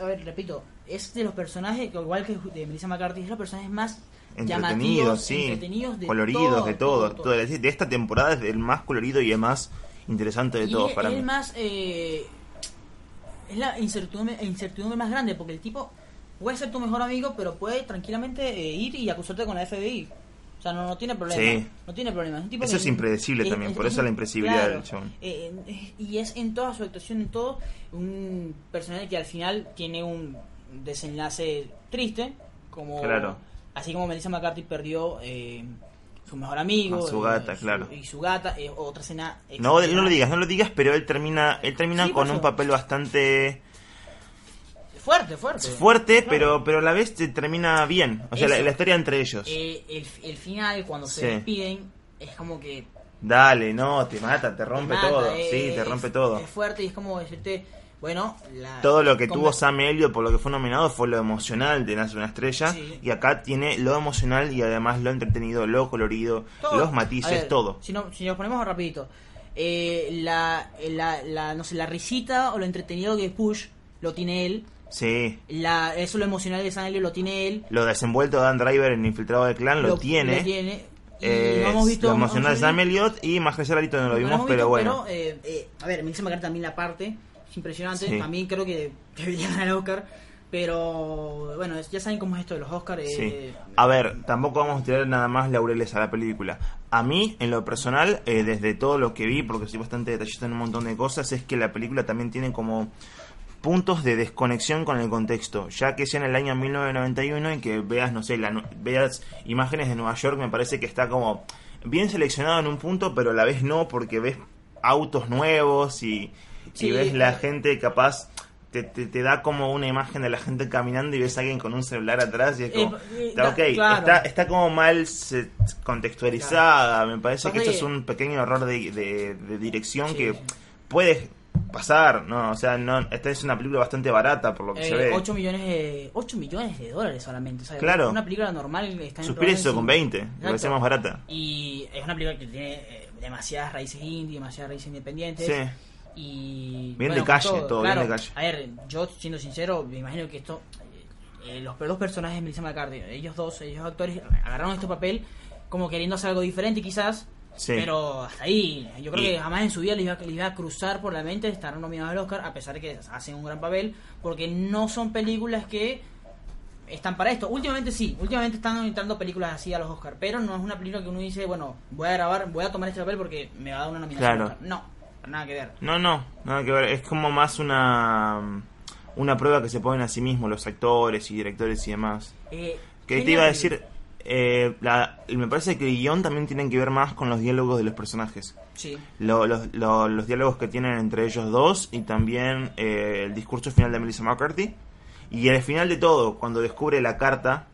a ver repito es de los personajes igual que de Melissa McCarthy es de los personajes más entretenidos, sí, entretenidos de coloridos, de todo, todo, todo. De esta temporada es el más colorido y el más interesante de y todos es, para es mí. el más eh, es la incertidumbre, incertidumbre más grande porque el tipo puede ser tu mejor amigo pero puede tranquilamente eh, ir y acusarte con la FBI o sea, no, no tiene problema. Sí. No tiene problema. Es un tipo Eso que- es impredecible también, por eso la imprevisibilidad claro, del chabón. eh, eh, y es en toda su actuación, en todo, un personaje que al final tiene un desenlace triste, como Claro. así como Melissa McCarthy perdió eh, su mejor amigo, su eh, gata, claro. y su gata, otra escena. No, no lo digas, no lo digas, pero él termina, él termina Sí, con un papel bastante Fuerte, fuerte. fuerte, Claro. pero pero a la vez te termina bien. O sea, la, historia entre ellos. Eh, el, el final, cuando se Sí. despiden, es como que Dale, no, te mata, te rompe mata, todo. eh, sí, te es- rompe todo. Es fuerte y es como decirte, bueno, la- Todo lo que como- tuvo Sam Elliott por lo que fue nominado fue lo emocional de Nace una estrella. Sí. Y acá tiene lo emocional y además lo entretenido, lo colorido, Todo. los matices, ver, todo. Si, no, si nos ponemos rapidito, eh, la, la, la, no sé, la risita o lo entretenido que es Push lo tiene él. Sí. La, eso lo emocional de Sam Elliott lo tiene él. Lo desenvuelto de Dan Driver en Infiltrado del Clan lo, tiene. Lo tiene. Eh, no hemos visto. lo emocional de Sam. Elliott y más que no lo No vimos, hemos pero bueno. pero, eh, eh, a ver, Melissa McCarthy también la parte. Es impresionante. Sí. También creo que debería ganar el Oscar. Pero bueno, ya saben cómo es esto de los Oscars. Sí. eh, A ver, tampoco vamos a tirar nada más laureles a la película. A mí, en lo personal, eh, desde todo lo que vi, porque soy bastante detallista en un montón de cosas, es que la película también tiene como puntos de desconexión con el contexto, ya que es en el año 1991 y que veas, no sé, la, veas imágenes de Nueva York, me parece que está como bien seleccionado en un punto, pero a la vez no, porque ves autos nuevos y, y ves la gente capaz... Te, te, te da como una imagen de la gente caminando y ves a alguien con un celular atrás y es como, Eh, está ok, claro. está, está como mal se- contextualizada. Me parece que eso es un pequeño error de, de- de dirección Sí, que sí. puede pasar, ¿no? O sea, no, esta es una película bastante barata por lo que se eh, ve. 8 millones de 8 millones de dólares solamente. O sea, Claro. Una película normal está en eso con 20, me Exacto. parece más barata. Y es una película que tiene eh, demasiadas raíces indie, demasiadas raíces independientes. Sí. Y. Bien de calle, todo, claro, de calle. A ver, yo siendo sincero, me imagino que esto. eh, los dos personajes de Melissa McCarthy, ellos dos, ellos actores, agarraron este papel como queriendo hacer algo diferente quizás. Sí. Pero hasta ahí, yo creo Y- que jamás en su vida les iba, les iba a cruzar por la mente estar nominados al Oscar, a pesar de que hacen un gran papel, porque no son películas que están para esto. Últimamente sí, últimamente están entrando películas así a los Oscar, pero no es una película que uno dice, bueno, voy a grabar, voy a tomar este papel porque me va a dar una nominación. Claro. Oscar. No, nada que ver. No, no, nada que ver. Es como más una una prueba que se ponen a sí mismos los actores y directores y demás. Eh, Que te iba a decir, eh, la- me parece que el guion también tiene que ver más con los diálogos de los personajes. Sí, Lo- los, lo- los diálogos que tienen entre ellos dos y también eh, el discurso final de Melissa McCarthy. Y el final de todo, cuando descubre la carta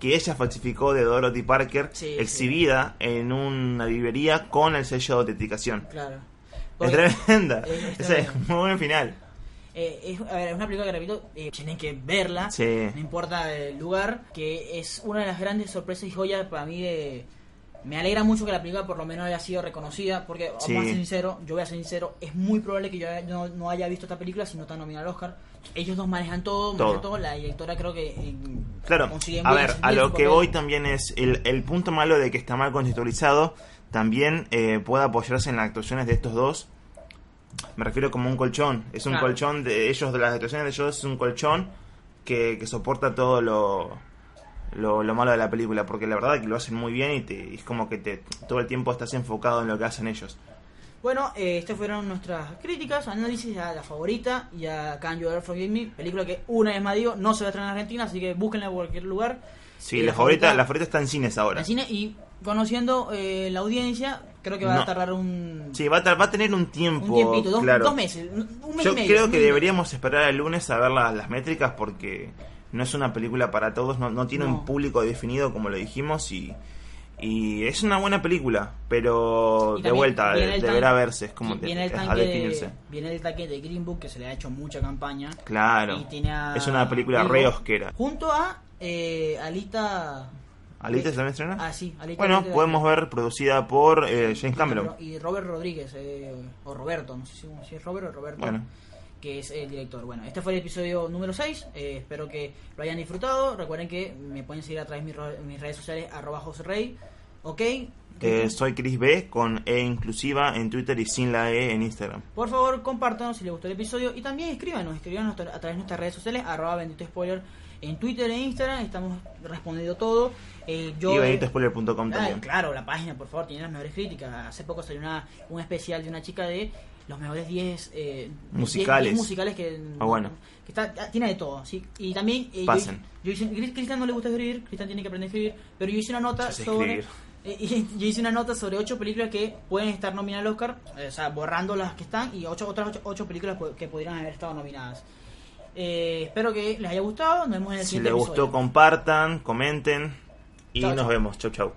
que ella falsificó de Dorothy Parker, Sí, exhibida en una librería con el sello de autenticación. claro. Es tremenda. es- es es muy buen final. Eh, es, a ver, es una película que repito, eh, tienen que verla. Sí. no importa el lugar, que es una de las grandes sorpresas y joyas para mí de... Me alegra mucho que la película por lo menos haya sido reconocida, porque Sí. ser sincero, yo voy a ser sincero, es muy probable que yo no, no haya visto esta película si no está nominada al Oscar. Ellos dos manejan todo, manejan Todo. la directora creo que eh, Claro, a ver, a lo que voy también es el, el punto malo de que está mal contextualizado, también eh, puede apoyarse en las actuaciones de estos dos. Me refiero como un colchón, es un Claro. colchón de ellos, de las actuaciones de ellos es un colchón que, que soporta todo lo, lo, lo malo de la película, porque la verdad que lo hacen muy bien y, te, y es como que te, todo el tiempo estás enfocado en lo que hacen ellos. Bueno, eh, estas fueron nuestras críticas, análisis a la favorita y a Can You Ever Forgive Me, película que una vez más digo, no se va a estrenar en Argentina, así que búsquenla en cualquier lugar. Sí, Eh, la favorita, la favorita está en cines ahora. en cine y conociendo eh, la audiencia, creo que va No. a tardar un, Sí, va a, va a tener un tiempo. un tiempito, dos, claro. dos meses, un un mes Yo y medio. creo que deberíamos esperar el lunes a ver la- las métricas porque no es una película para todos, no, no tiene No. un público definido como lo dijimos y, y es una buena película, pero de vuelta, de- deberá verse, es como viene el es a tanque definirse. de, viene el tanque de Green Book que se le ha hecho mucha campaña. Claro, Y tiene a es una película re osquera. Junto a eh, Alita. ¿Alita eh, también estrena? Ah, sí, Alita bueno, Alita- podemos ver producida por eh, James Cameron. Y Robert Rodríguez, eh, o Roberto, no sé si, es Robert o Roberto, Bueno. que es el director. Bueno, este fue el episodio número 6, eh, espero que lo hayan disfrutado. Recuerden que me pueden seguir a través de mis, mis redes sociales, arroba José Rey, ok. Eh, soy Chris B con E inclusiva en Twitter y sin la E en Instagram. Por favor, compártanos si les gustó el episodio y también escríbanos, escríbanos a través de nuestras redes sociales, arroba bendito spoiler en Twitter e Instagram, estamos respondiendo todo. Eh, yo, y benitospoiler.com Ah, también. claro, la página, por favor, tiene las mejores críticas. Hace poco salió una, un especial de una chica de los mejores 10 eh, Musicales. 10 musicales que, Ah, bueno. que está, tiene de todo. ¿sí? Y también, eh, yo, Pasen. yo hice, Cristian no le gusta escribir, Cristian tiene que aprender a escribir, pero yo hice una nota sobre. eh, yo hice una nota sobre ocho películas que pueden estar nominadas al Oscar, o sea, borrando las que están y ocho, otras ocho, ocho películas po- que podrían haber estado nominadas. Espero que les haya gustado. Nos vemos en el Si siguiente les gustó, episodio. compartan, comenten y nos vemos. Chau, chau.